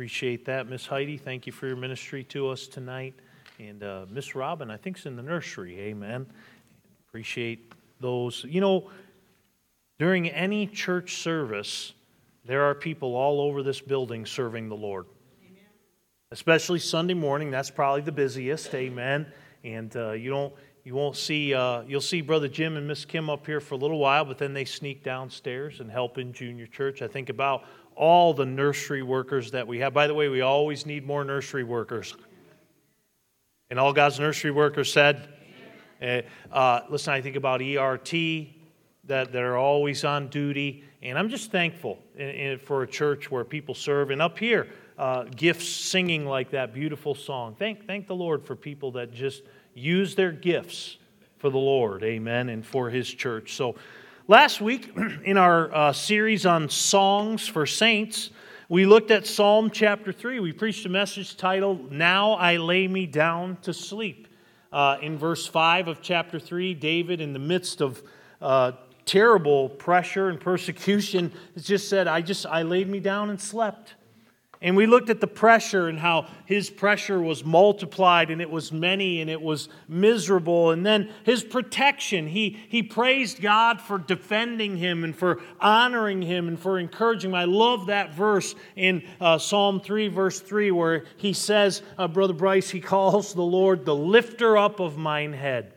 appreciate that, Miss Heidi. Thank you for your ministry to us tonight. And uh, Miss Robin, I think, is in the nursery. Amen. Appreciate those. You know, during any church service, there are people all over this building serving the Lord. Amen. Especially Sunday morning, that's probably the busiest. Amen. And uh, you don't you won't see uh, you'll see brother jim and miss kim up here for a little while but then they sneak downstairs and help in junior church i think about all the nursery workers that we have. By the way we always need more nursery workers. And all god's nursery workers said uh, uh, listen i think about ert that, that are always on duty. And i'm just thankful in, in, for a church where people serve. And up here uh, gifts singing like that beautiful song. Thank, thank the lord for people that just use their gifts for the Lord, amen, and for His church. So, last week in our uh, series on songs for saints, we looked at Psalm chapter 3. We preached a message titled, Now I Lay Me Down to Sleep. Uh, in verse 5 of chapter 3, David, in the midst of uh, terrible pressure and persecution, just said, I just, I laid me down and slept. And we looked at the pressure and how his pressure was multiplied and it was many and it was miserable. And then his protection. He, he praised God for defending him and for honoring him and for encouraging him. I love that verse in uh, Psalm 3, verse 3, where he says, uh, Brother Bryce, he calls the Lord the lifter up of mine head.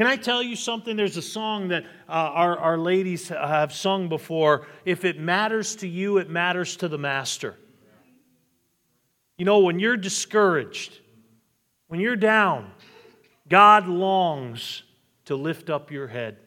Can I tell you something? There's a song that uh, our, our ladies have sung before. If it matters to you, it matters to the master. You know, when you're discouraged, when you're down, God longs to lift up your head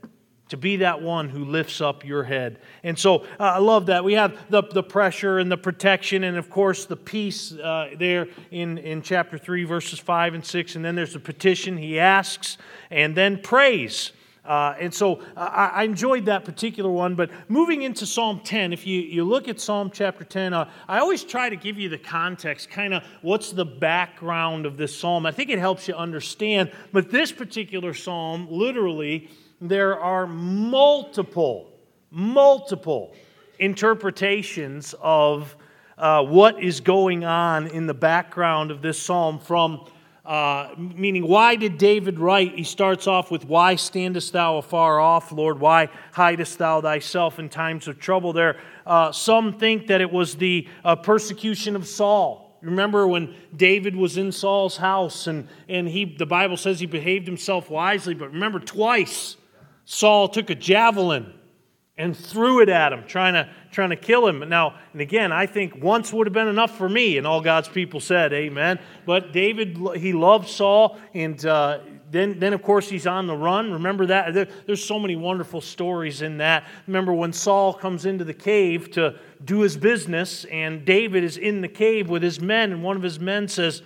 to be that one who lifts up your head. And so uh, I love that. We have the, the pressure and the protection, and of course, the peace uh, there in, in chapter 3, verses 5 and 6. And then there's the petition he asks, and then praise. Uh, and so I, I, enjoyed that particular one. But moving into Psalm 10, if you, you look at Psalm chapter 10, uh, I always try to give you the context, kind of what's the background of this psalm. I think it helps you understand. But this particular psalm literally there are multiple, multiple interpretations of uh, what is going on in the background of this psalm from uh, meaning why did david write he starts off with why standest thou afar off lord? Why hidest thou thyself in times of trouble there uh, some think that it was the uh, persecution of saul. Remember when david was in saul's house and, and he the bible says he behaved himself wisely but remember twice Saul took a javelin and threw it at him, trying to, trying to kill him. Now, and again, I think once would have been enough for me, and all God's people said, Amen. But David, he loved Saul, and uh, then, then, of course, he's on the run. Remember that? There, there's so many wonderful stories in that. Remember when Saul comes into the cave to do his business, and David is in the cave with his men, and one of his men says,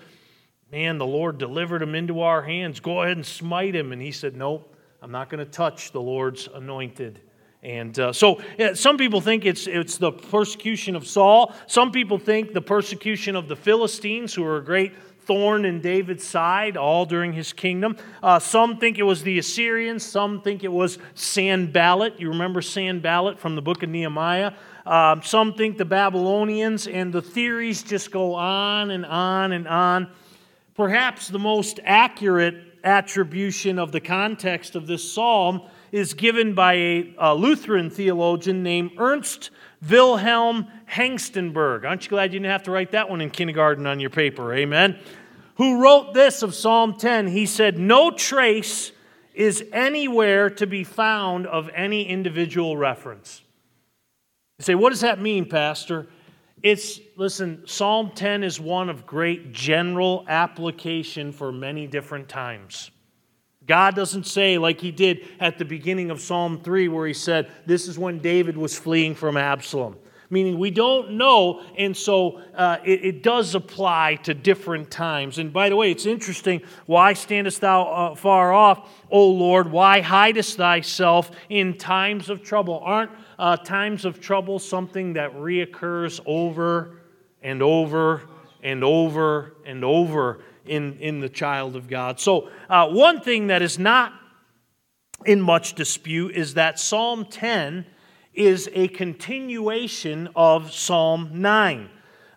Man, the Lord delivered him into our hands. Go ahead and smite him. And he said, Nope. I'm not going to touch the Lord's anointed. And uh, so yeah, some people think it's, it's the persecution of Saul. Some people think the persecution of the Philistines, who were a great thorn in David's side all during his kingdom. Uh, some think it was the Assyrians. Some think it was Sanballat. You remember Sanballat from the book of Nehemiah? Um, some think the Babylonians, and the theories just go on and on and on. Perhaps the most accurate attribution of the context of this psalm is given by a, a Lutheran theologian named Ernst Wilhelm Hengstenberg. Aren't you glad you didn't have to write that one in kindergarten on your paper? Amen. Who wrote this of Psalm 10? He said, No trace is anywhere to be found of any individual reference. You say, What does that mean, Pastor? It's, listen, Psalm 10 is one of great general application for many different times. God doesn't say, like he did at the beginning of Psalm 3, where he said, This is when David was fleeing from Absalom. Meaning, we don't know, and so uh, it, it, does apply to different times. And by the way, it's interesting. Why standest thou uh, far off, O Lord? Why hidest thyself in times of trouble? Aren't uh, times of trouble something that reoccurs over and over and over and over in, in the child of God. So, uh, one thing that is not in much dispute is that Psalm 10 is a continuation of Psalm 9.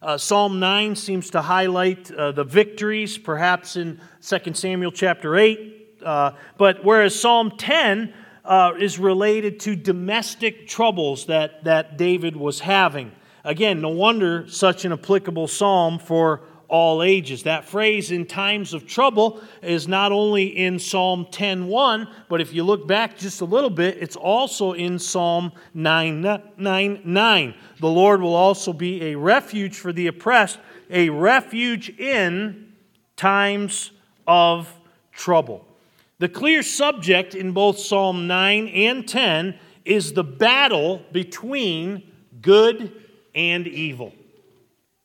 Uh, Psalm 9 seems to highlight uh, the victories, perhaps in 2 Samuel chapter 8. Uh, but whereas Psalm 10 uh, is related to domestic troubles that, that David was having. Again, no wonder such an applicable psalm for all ages. That phrase in times of trouble is not only in Psalm 10:1, but if you look back just a little bit, it's also in Psalm 9:9. The Lord will also be a refuge for the oppressed, a refuge in times of trouble. The clear subject in both Psalm 9 and 10 is the battle between good and evil.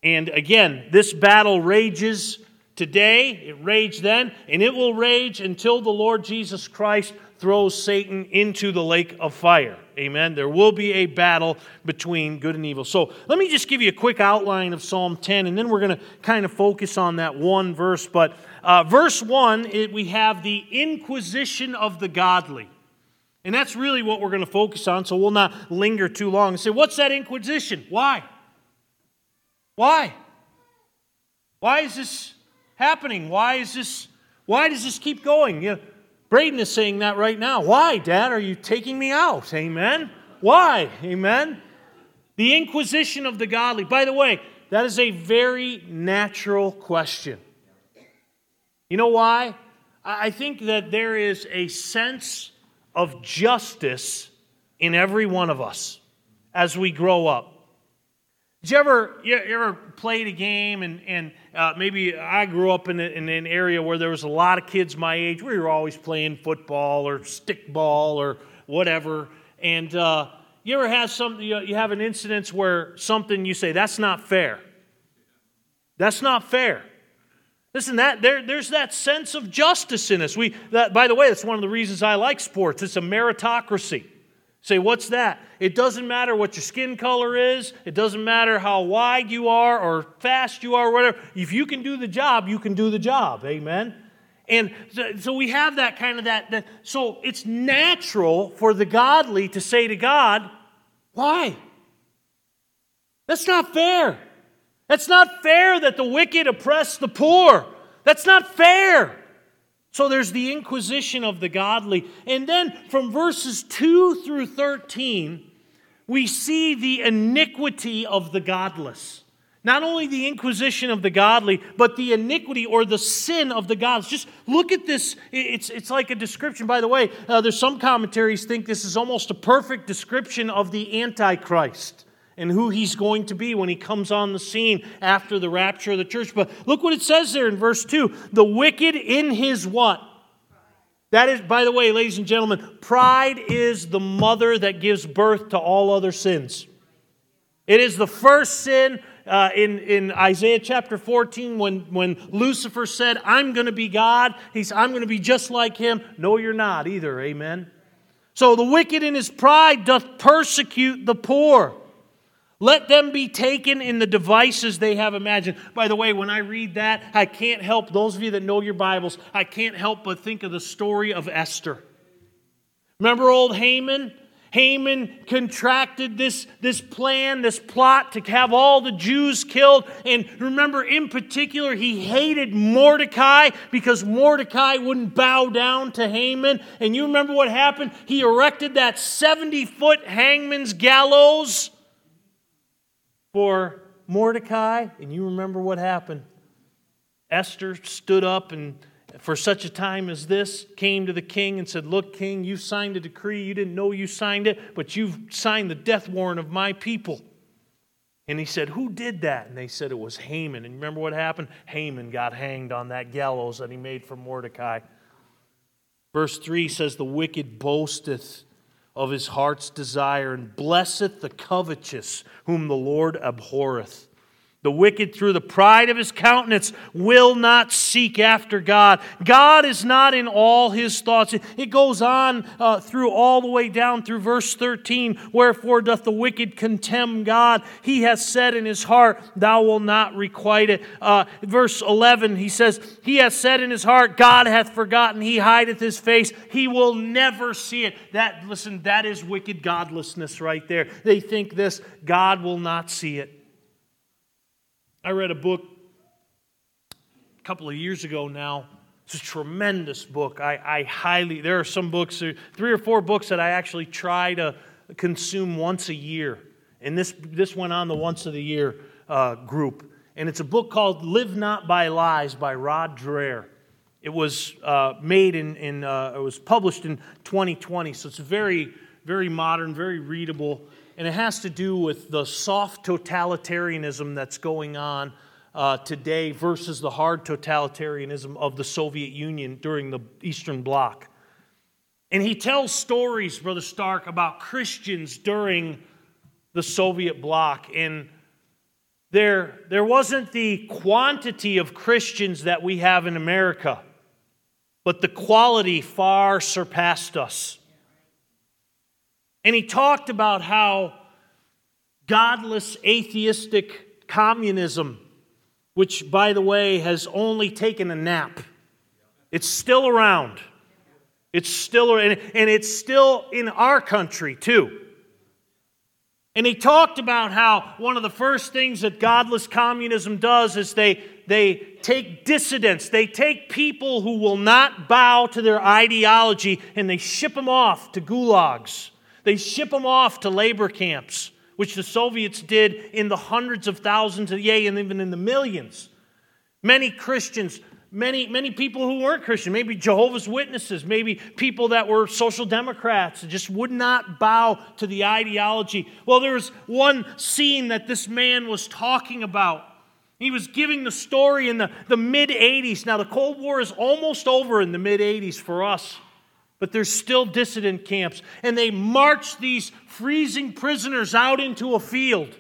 And again, this battle rages today, it raged then, and it will rage until the Lord Jesus Christ throws Satan into the lake of fire. Amen. There will be a battle between good and evil. So let me just give you a quick outline of Psalm 10, and then we're going to kind of focus on that one verse. But uh, verse 1, it, we have the inquisition of the godly. And that's really what we're going to focus on, so we'll not linger too long and say, What's that inquisition? Why? Why? Why is this happening? Why is this why does this keep going? You know, Braden is saying that right now. Why, Dad, are you taking me out? Amen. Why? Amen. The inquisition of the godly. By the way, that is a very natural question. You know why? I think that there is a sense of justice in every one of us as we grow up. Did you ever, you ever played a game and, and uh, maybe I grew up in, a, in, an area where there was a lot of kids my age. We were always playing football or stickball or whatever. And uh, you ever have some, you have an incident where something you say, that's not fair. That's not fair. Listen, that there, there's that sense of justice in us. We, that, by the way, that's one of the reasons I like sports. It's a meritocracy. Say, what's that? It doesn't matter what your skin color is. It doesn't matter how wide you are or fast you are, or whatever. If you can do the job, you can do the job. Amen. And so we have that kind of that, that. So it's natural for the godly to say to God, Why? That's not fair. That's not fair that the wicked oppress the poor. That's not fair. So there's the inquisition of the godly. And then from verses 2 through 13, we see the iniquity of the godless. Not only the inquisition of the godly, but the iniquity or the sin of the godless. Just look at this. It's, it's like a description. By the way, uh, there's some commentaries think this is almost a perfect description of the Antichrist and who he's going to be when he comes on the scene after the rapture of the church. But look what it says there in verse 2 the wicked in his what? That is, by the way, ladies and gentlemen, pride is the mother that gives birth to all other sins. It is the first sin uh, in, in Isaiah chapter 14 when, when Lucifer said, I'm going to be God. He's, I'm going to be just like him. No, you're not either. Amen. So the wicked in his pride doth persecute the poor. Let them be taken in the devices they have imagined. By the way, when I read that, I can't help, those of you that know your Bibles, I can't help but think of the story of Esther. Remember old Haman? Haman contracted this, this plan, this plot to have all the Jews killed. And remember, in particular, he hated Mordecai because Mordecai wouldn't bow down to Haman. And you remember what happened? He erected that 70 foot hangman's gallows for Mordecai, and you remember what happened. Esther stood up and for such a time as this came to the king and said, Look, king, you signed a decree. You didn't know you signed it, but you've signed the death warrant of my people. And he said, Who did that? And they said it was Haman. And you remember what happened? Haman got hanged on that gallows that he made for Mordecai. Verse 3 says, The wicked boasteth of his heart's desire, and blesseth the covetous, whom the Lord abhorreth. The wicked, through the pride of his countenance, will not seek after God. God is not in all his thoughts. It goes on uh, through all the way down through verse 13. Wherefore doth the wicked contemn God? He has said in his heart, Thou wilt not requite it. Uh, verse 11, he says, He has said in his heart, God hath forgotten. He hideth his face. He will never see it. That, listen, that is wicked godlessness right there. They think this, God will not see it. I read a book a couple of years ago now. It's a tremendous book. I, I highly, there are some books, three or four books that I actually try to consume once a year. And this, this went on the once of the year uh, group. And it's a book called Live Not by Lies by Rod Dreher. It was uh, made in, in uh, it was published in 2020, so it's very, very modern, very readable, and it has to do with the soft totalitarianism that's going on uh, today versus the hard totalitarianism of the Soviet Union during the Eastern Bloc. And he tells stories, Brother Stark, about Christians during the Soviet bloc. And there, there wasn't the quantity of Christians that we have in America but the quality far surpassed us. And he talked about how godless, atheistic communism, which, by the way, has only taken a nap, it's still around. It's still, and it's still in our country, too. And he talked about how one of the first things that godless communism does is they, they take dissidents, they take people who will not bow to their ideology, and they ship them off to gulags. They ship them off to labor camps, which the Soviets did in the hundreds of thousands, yea, and even in the millions. Many Christians many, many people who weren't Christian, maybe Jehovah's Witnesses, maybe people that were social democrats, just would not bow to the ideology. Well, there was one scene that this man was talking about. He was giving the story in the, the mid 80s. Now, the Cold War is almost over in the mid 80s for us, but there's still dissident camps. And they marched these freezing prisoners out into a field.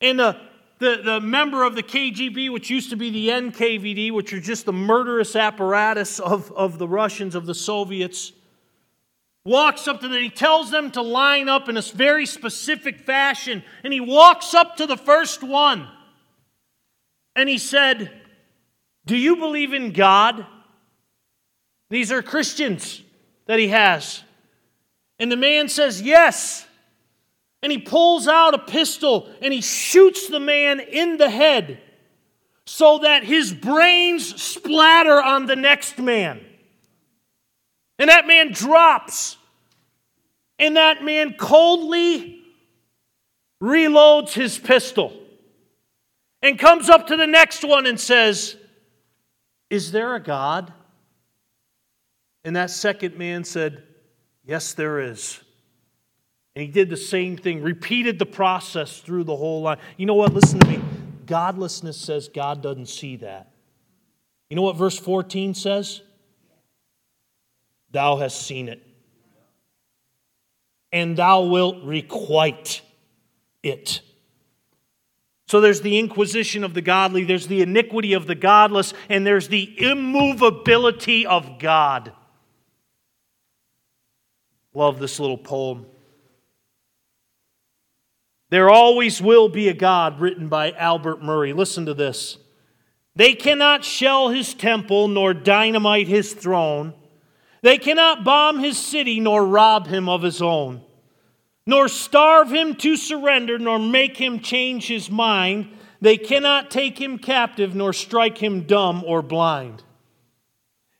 And the the, the member of the KGB, which used to be the NKVD, which are just the murderous apparatus of, of the Russians, of the Soviets, walks up to them. He tells them to line up in a very specific fashion. And he walks up to the first one. And he said, Do you believe in God? These are Christians that he has. And the man says, Yes and he pulls out a pistol and he shoots the man in the head so that his brains splatter on the next man. And that man drops. And that man coldly reloads his pistol and comes up to the next one and says, Is there a God? And that second man said, Yes, there is. And he did the same thing, repeated the process through the whole line. You know what? Listen to me. Godlessness says God doesn't see that. You know what verse 14 says? Thou hast seen it, and thou wilt requite it. So there's the inquisition of the godly, there's the iniquity of the godless, and there's the immovability of God. Love this little poem. There always will be a God, written by Albert Murray. Listen to this. They cannot shell his temple nor dynamite his throne. They cannot bomb his city nor rob him of his own, nor starve him to surrender nor make him change his mind. They cannot take him captive nor strike him dumb or blind.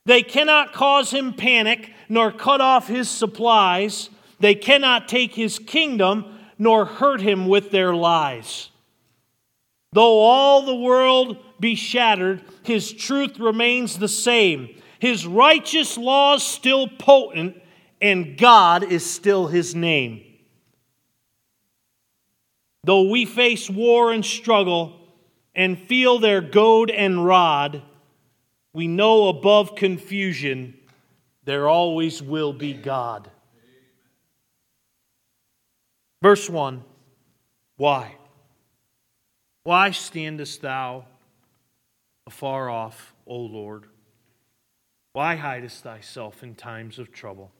They cannot cause him panic nor cut off his supplies. They cannot take his kingdom nor hurt him with their lies. Though all the world be shattered, his truth remains the same. His righteous laws still potent, and God is still his name. Though we face war and struggle and feel their goad and rod, we know above confusion there always will be God. Verse 1 Why? Why standest thou afar off, O Lord? Why hidest thyself in times of trouble?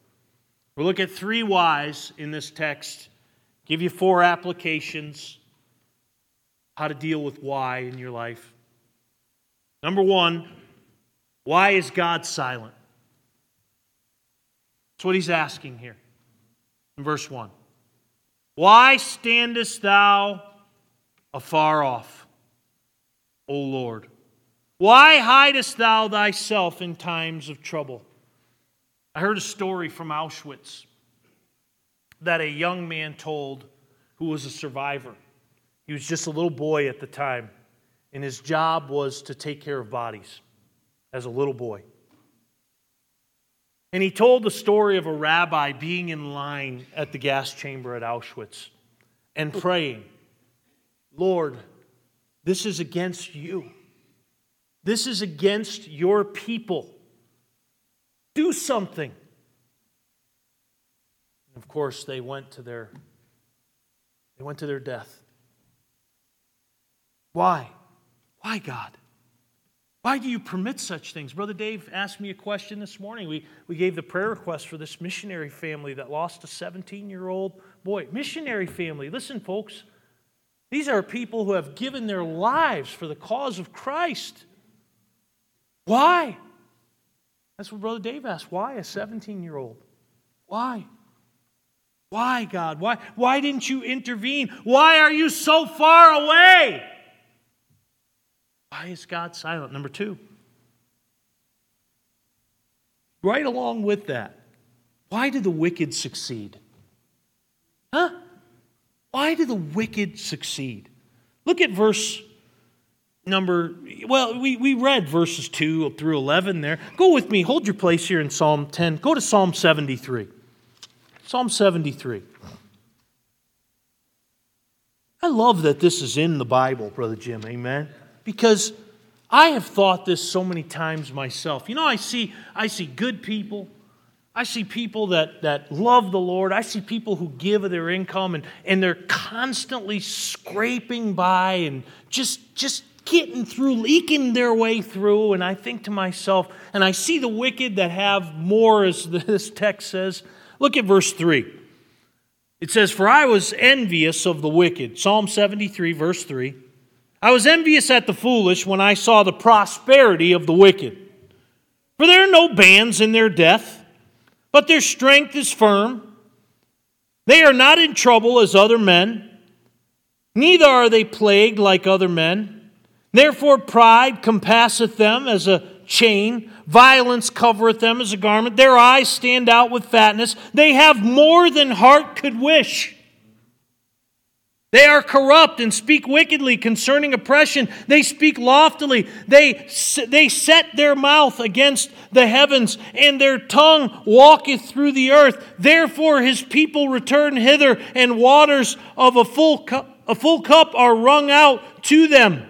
We'll look at three whys in this text, give you four applications, how to deal with why in your life. Number one, why is God silent? That's what he's asking here in verse 1. Why standest thou afar off, O Lord. Why hidest thou thyself in times of trouble? I heard a story from Auschwitz that a young man told who was a survivor. He was just a little boy at the time, and his job was to take care of bodies as a little boy. And he told the story of a rabbi being in line at the gas chamber at Auschwitz and praying, Lord, this is against you. This is against your people. Do something. Of course, they went to their they went to their death. Why? Why, God? Why do you permit such things? Brother Dave asked me a question this morning. We, we gave the prayer request for this missionary family that lost a 17 year old boy. Missionary family, listen, folks, these are people who have given their lives for the cause of Christ. Why? That's what Brother Dave asked. Why a 17 year old? Why? Why, God? Why, why didn't you intervene? Why are you so far away? Why is God silent? Number two. Right along with that, why do the wicked succeed? Huh? Why do the wicked succeed? Look at verse number, well, we, we read verses 2 through 11 there. Go with me, hold your place here in Psalm 10. Go to Psalm 73. Psalm 73. I love that this is in the Bible, Brother Jim. Amen because I have thought this so many times myself. You know, I see, I see good people. I see people that, that love the Lord. I see people who give of their income and, and they're constantly scraping by and just, just getting through, leaking their way through. And I think to myself, and I see the wicked that have more, as this text says. Look at verse 3. It says, For I was envious of the wicked. Psalm 73, verse 3. I was envious at the foolish when I saw the prosperity of the wicked. For there are no bands in their death, but their strength is firm. They are not in trouble as other men, neither are they plagued like other men. Therefore, pride compasseth them as a chain, violence covereth them as a garment. Their eyes stand out with fatness. They have more than heart could wish. They are corrupt and speak wickedly concerning oppression. They speak loftily. They, they set their mouth against the heavens, and their tongue walketh through the earth. Therefore his people return hither, and waters of a full cup, a full cup are wrung out to them.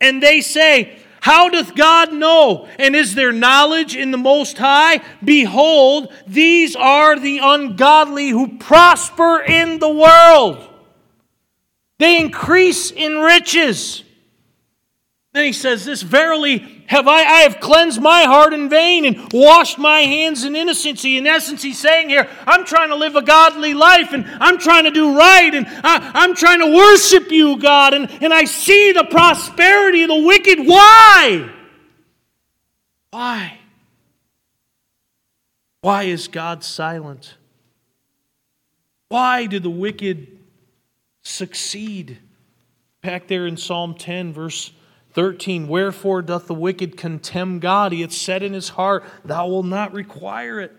And they say, how doth God know? And is there knowledge in the Most High? Behold, these are the ungodly who prosper in the world. They increase in riches. Then he says this Verily have I, I have cleansed my heart in vain and washed my hands in innocency. In essence, he's saying here, I'm trying to live a godly life and I'm trying to do right and I, am trying to worship you, God. And, and I see the prosperity of the wicked. Why? Why? Why is God silent? Why do the wicked succeed. Back there in Psalm 10, verse 13 Wherefore doth the wicked contemn God? He hath said in his heart, Thou wilt not require it.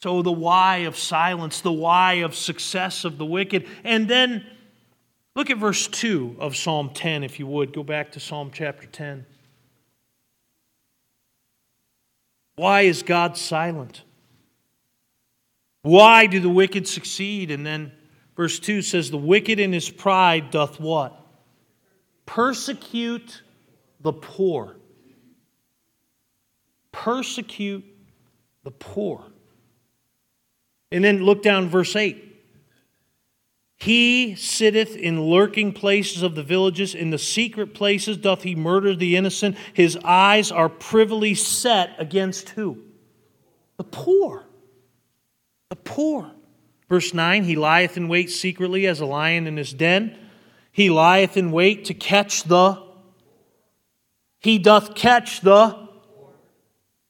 So, the why of silence, the why of success of the wicked. And then look at verse 2 of Psalm 10, if you would. Go back to Psalm chapter 10. Why is God silent? Why do the wicked succeed? And then Verse 2 says, The wicked in his pride doth what? Persecute the poor. Persecute the poor. And then look down verse 8. He sitteth in lurking places of the villages, in the secret places doth he murder the innocent. His eyes are privily set against who? The poor. The poor. Verse 9 He lieth in wait secretly as a lion in his den. He lieth in wait to catch the. He doth catch the.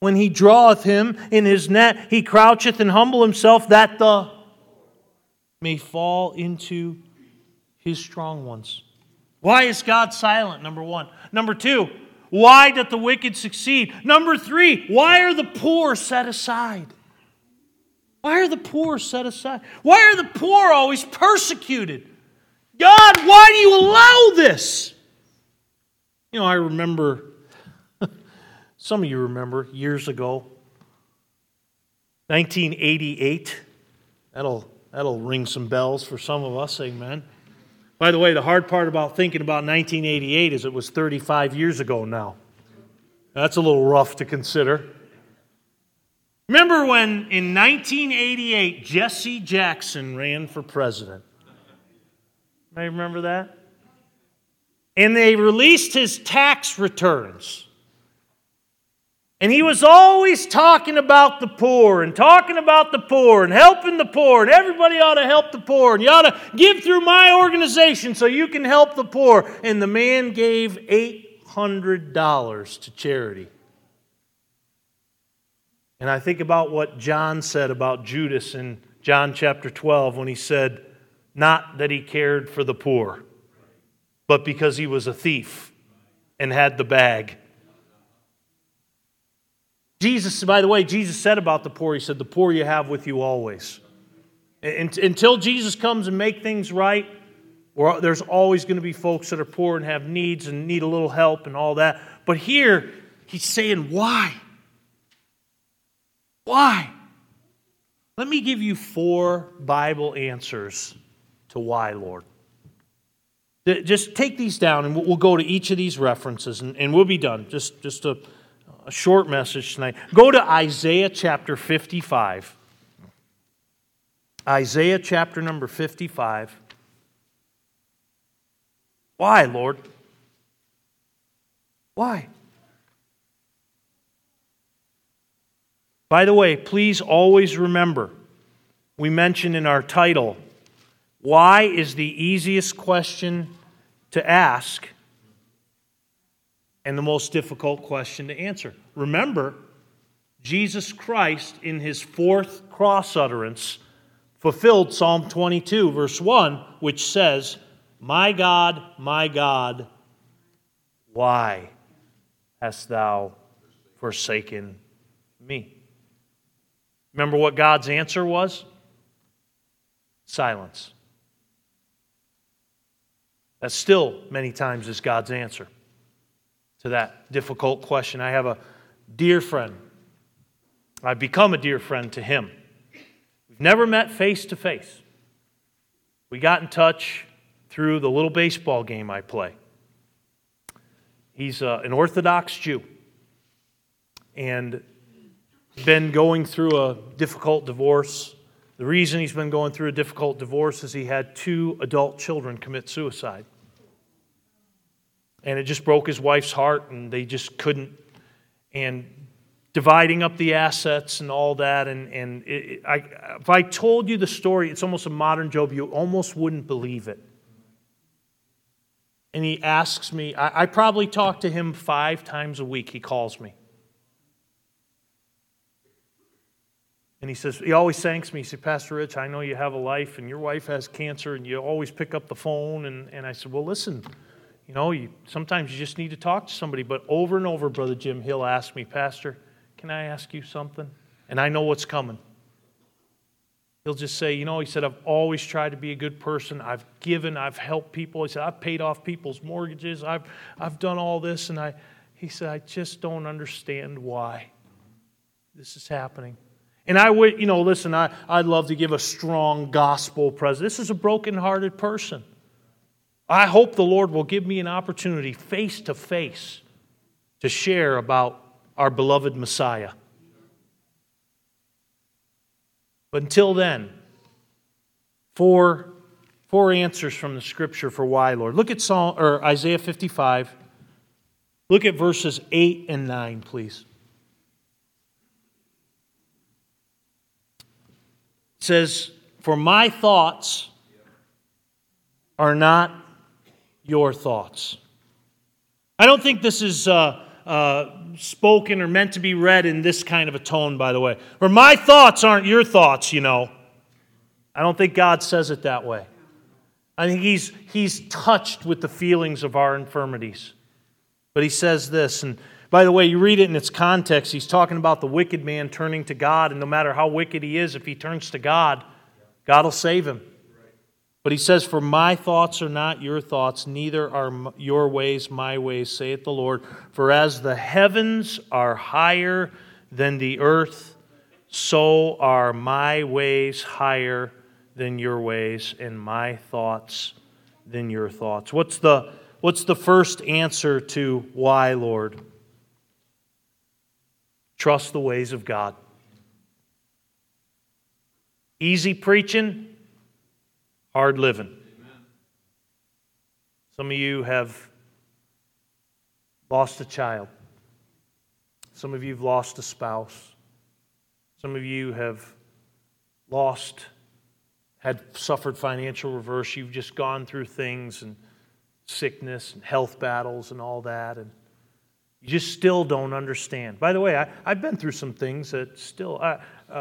When he draweth him in his net, he croucheth and humble himself that the may fall into his strong ones. Why is God silent? Number one. Number two, why doth the wicked succeed? Number three, why are the poor set aside? Why are the poor set aside? Why are the poor always persecuted? God, why do you allow this? You know, I remember, some of you remember years ago, 1988. That'll, that'll ring some bells for some of us, amen. By the way, the hard part about thinking about 1988 is it was 35 years ago now. That's a little rough to consider. Remember when in 1988 Jesse Jackson ran for president? I remember that? And they released his tax returns. And he was always talking about the poor and talking about the poor and helping the poor, and everybody ought to help the poor, and you ought to give through my organization so you can help the poor. And the man gave $800 to charity. And I think about what John said about Judas in John chapter 12 when he said, Not that he cared for the poor, but because he was a thief and had the bag. Jesus, by the way, Jesus said about the poor, He said, The poor you have with you always. Until Jesus comes and make things right, there's always going to be folks that are poor and have needs and need a little help and all that. But here, He's saying, Why? Why? Let me give you four Bible answers to why, Lord. Just take these down and we'll go to each of these references and, we'll be done. Just, just a a short message tonight. Go to Isaiah chapter 55. Isaiah chapter number 55. Why, Lord? Why? By the way, please always remember we mentioned in our title why is the easiest question to ask and the most difficult question to answer. Remember, Jesus Christ, in his fourth cross utterance, fulfilled Psalm 22, verse 1, which says, My God, my God, why hast thou forsaken me? Remember what God's answer was? Silence. That still many times is God's answer to that difficult question. I have a dear friend. I've become a dear friend to him. We've never met face to face. We got in touch through the little baseball game I play. He's uh, an Orthodox Jew and been going through a difficult divorce. The reason he's been going through a difficult divorce is he had two adult children commit suicide and it just broke his wife's heart, and they just couldn't. And dividing up the assets and all that, and, and it, I, if I told you the story, it's almost a modern Job, you almost wouldn't believe it. And he asks me, I, I probably talk to him five times a week. He calls me. And he says, he always thanks me. He said, Pastor Rich, I know you have a life and your wife has cancer and you always pick up the phone. And, and I said, Well, listen, you know, you, sometimes you just need to talk to somebody. But over and over, Brother Jim, he'll ask me, Pastor, can I ask you something? And I know what's coming. He'll just say, You know, he said, I've always tried to be a good person. I've given, I've helped people. He said, I've paid off people's mortgages. I've, I've done all this. And I, he said, I just don't understand why this is happening. And I would, you know, listen, I, I'd love to give a strong gospel present. This is a broken-hearted person. I hope the Lord will give me an opportunity face to face to share about our beloved Messiah. But until then, four, four answers from the scripture for why, Lord. Look at Psalm, or Isaiah 55. Look at verses 8 and 9, please. It says, For my thoughts are not your thoughts. I don't think this is uh, uh, spoken or meant to be read in this kind of a tone, by the way. Or my thoughts aren't your thoughts, you know. I don't think God says it that way. I think he's, he's touched with the feelings of our infirmities. But he says this, and by the way, you read it in its context. He's talking about the wicked man turning to God, and no matter how wicked he is, if he turns to God, God will save him. But he says, For my thoughts are not your thoughts, neither are your ways my ways, saith the Lord. For as the heavens are higher than the earth, so are my ways higher than your ways, and my thoughts than your thoughts. What's the, what's the first answer to why, Lord? Trust the ways of God. Easy preaching, hard living. Some of you have lost a child. Some of you have lost a spouse. Some of you have lost, had suffered financial reverse. You've just gone through things and sickness and health battles and all that. And you just still don't understand. By the way, I, I've been through some things that still, uh,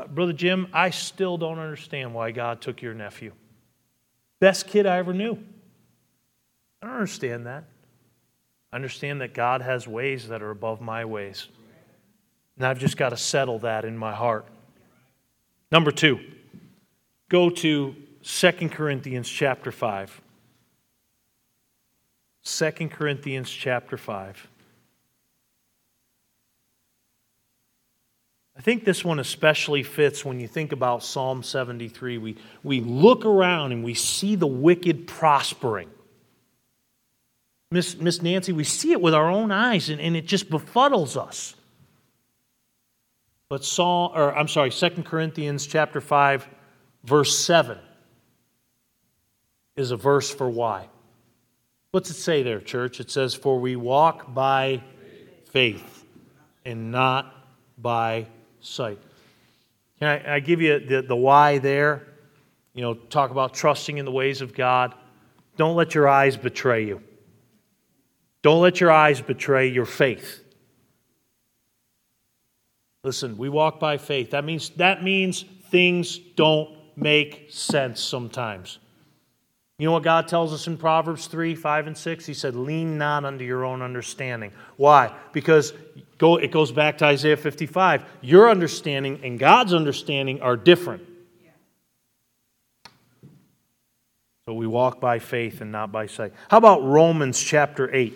Brother Jim, I still don't understand why God took your nephew. Best kid I ever knew. I don't understand that. I understand that God has ways that are above my ways. And I've just got to settle that in my heart. Number two, go to 2 Corinthians chapter 5. 2 Corinthians chapter 5. I think this one especially fits when you think about Psalm 73. We, we look around and we see the wicked prospering. Miss, Miss Nancy, we see it with our own eyes and, and it just befuddles us. But Psalm, or I'm sorry, 2 Corinthians chapter 5, verse 7 is a verse for why. What's it say there, church? It says, For we walk by faith and not by sight. Can I, I give you the, the why there? You know, talk about trusting in the ways of God. Don't let your eyes betray you. Don't let your eyes betray your faith. Listen, we walk by faith. That means that means things don't make sense sometimes. You know what God tells us in Proverbs 3, 5, and 6? He said, Lean not unto your own understanding. Why? Because go, it goes back to Isaiah 55. Your understanding and God's understanding are different. So we walk by faith and not by sight. How about Romans chapter 8?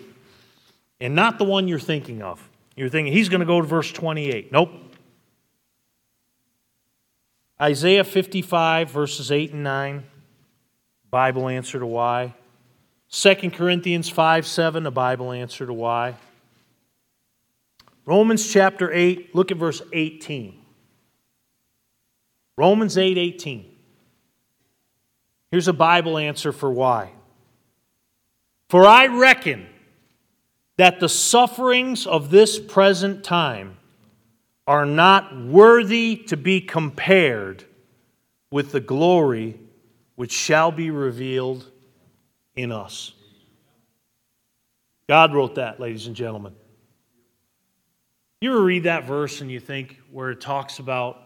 And not the one you're thinking of. You're thinking he's going to go to verse 28. Nope. Isaiah 55, verses 8 and 9. Bible answer to why. 2 Corinthians 5 7, a Bible answer to why. Romans chapter 8, look at verse 18. Romans 8 18. Here's a Bible answer for why. For I reckon that the sufferings of this present time are not worthy to be compared with the glory which shall be revealed in us. God wrote that, ladies and gentlemen. You ever read that verse and you think where it talks about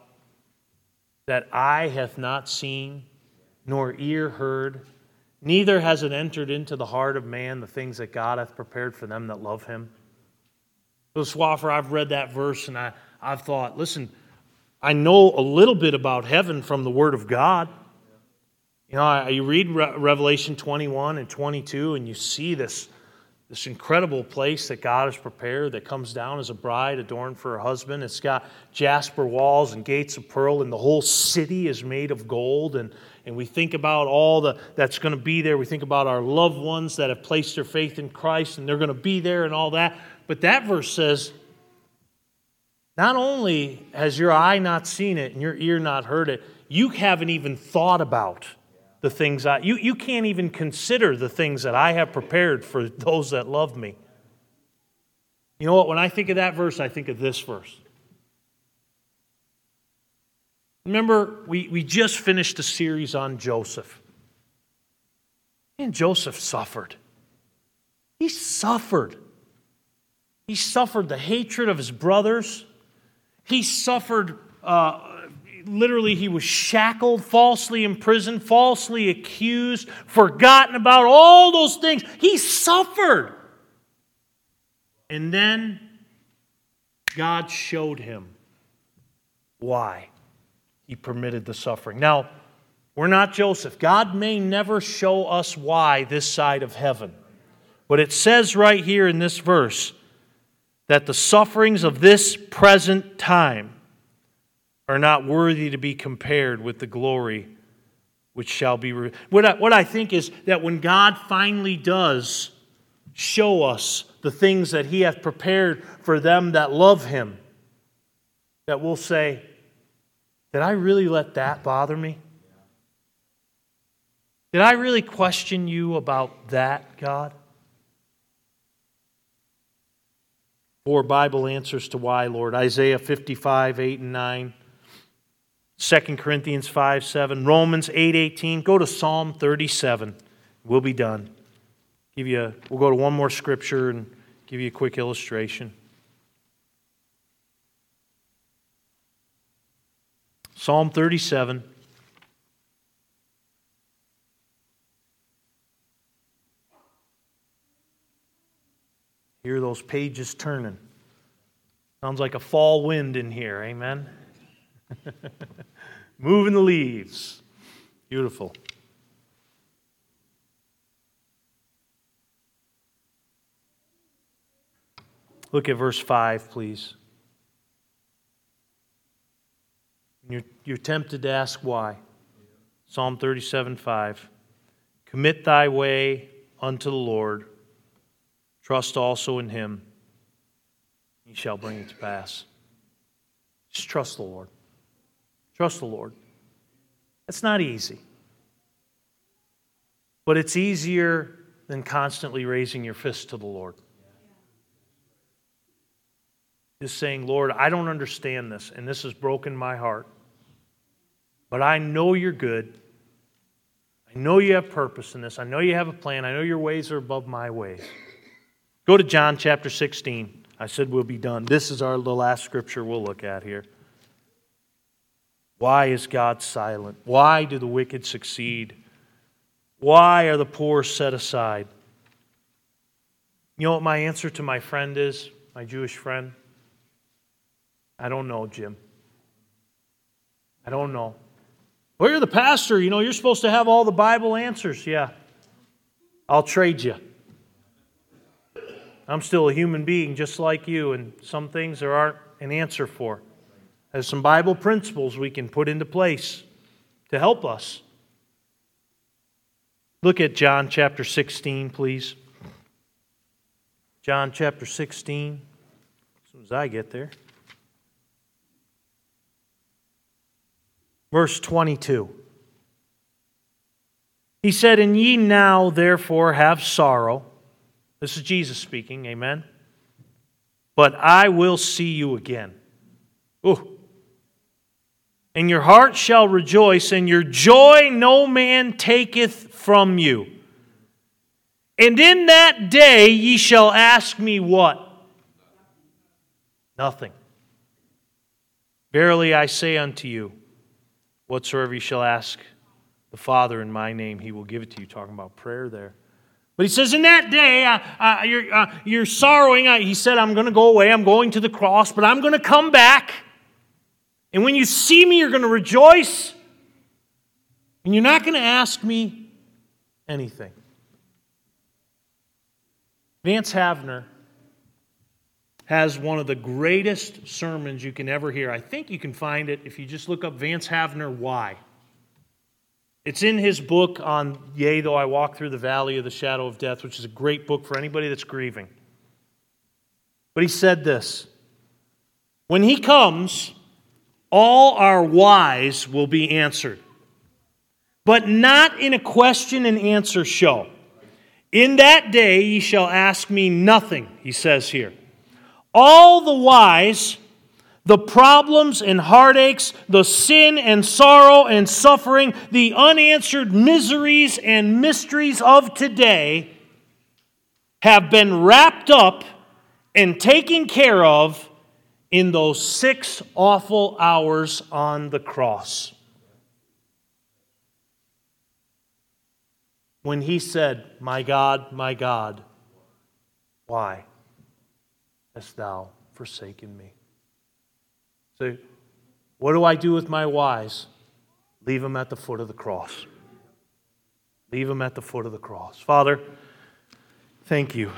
that eye hath not seen, nor ear heard, neither has it entered into the heart of man the things that God hath prepared for them that love him? So, Swaffer, I've read that verse and I, I've thought, listen, I know a little bit about heaven from the Word of God. You know, you read Revelation 21 and 22, and you see this, this incredible place that God has prepared that comes down as a bride adorned for her husband. It's got jasper walls and gates of pearl, and the whole city is made of gold. And, and we think about all the, that's going to be there. We think about our loved ones that have placed their faith in Christ, and they're going to be there and all that. But that verse says, not only has your eye not seen it and your ear not heard it, you haven't even thought about the things I, you, you can't even consider the things that I have prepared for those that love me. You know what? When I think of that verse, I think of this verse. Remember, we, we just finished a series on Joseph. And Joseph suffered. He suffered. He suffered the hatred of his brothers. He suffered uh, literally he was shackled, falsely imprisoned, falsely accused, forgotten about, all those things. He suffered. And then God showed him why he permitted the suffering. Now, we're not Joseph. God may never show us why this side of heaven. But it says right here in this verse that the sufferings of this present time are not worthy to be compared with the glory which shall be. Re- what, I, what I think is that when God finally does show us the things that He hath prepared for them that love Him, that we'll say, Did I really let that bother me? Did I really question you about that, God? Four Bible answers to why, Lord. Isaiah 55, 8 and 9. 2 Corinthians 5, 7. Romans 8, 18. Go to Psalm 37. We'll be done. Give you a, we'll go to one more scripture and give you a quick illustration. Psalm 37. Hear those pages turning. Sounds like a fall wind in here, amen? Moving the leaves. Beautiful. Look at verse 5, please. You're, you're tempted to ask why. Psalm 37 5. Commit thy way unto the Lord Trust also in him, he shall bring it to pass. Just trust the Lord. Trust the Lord. It's not easy, but it's easier than constantly raising your fist to the Lord. Just saying, Lord, I don't understand this, and this has broken my heart. But I know you're good. I know you have purpose in this. I know you have a plan. I know your ways are above my ways. Go to John chapter 16. I said we'll be done. This is our the last scripture we'll look at here. Why is God silent? Why do the wicked succeed? Why are the poor set aside? You know what my answer to my friend is, my Jewish friend? I don't know, Jim. I don't know. Well, you're the pastor. You know, you're supposed to have all the Bible answers. Yeah. I'll trade you. I'm still a human being just like you, and some things there aren't an answer for. There's some Bible principles we can put into place to help us. Look at John chapter 16, please. John chapter 16, as soon as I get there. Verse 22. He said, And ye now therefore have sorrow this is Jesus speaking, amen. But I will see you again. Ooh. And your heart shall rejoice, and your joy no man taketh from you. And in that day ye shall ask me what? Nothing. Verily I say unto you, whatsoever ye shall ask the Father in my name, he will give it to you. Talking about prayer there. But he says, In that day, uh, uh, you're, uh, you're sorrowing. he said, I'm going to go away. I'm going to the cross, but I'm going to come back. And when you see me, you're going to rejoice. And you're not going to ask me anything. Vance Havner has one of the greatest sermons you can ever hear. I think you can find it if you just look up Vance Havner Why. It's in his book on Yea, though I walk through the valley of the shadow of death, which is a great book for anybody that's grieving. But he said this When he comes, all our whys will be answered, but not in a question and answer show. In that day ye shall ask me nothing, he says here. All the whys the problems and heartaches, the sin and sorrow and suffering, the unanswered miseries and mysteries of today have been wrapped up and taken care of in those six awful hours on the cross. When he said, My God, my God, why hast thou forsaken me? So, what do I do with my whys? Leave them at the foot of the cross. Leave them at the foot of the cross. Father, thank you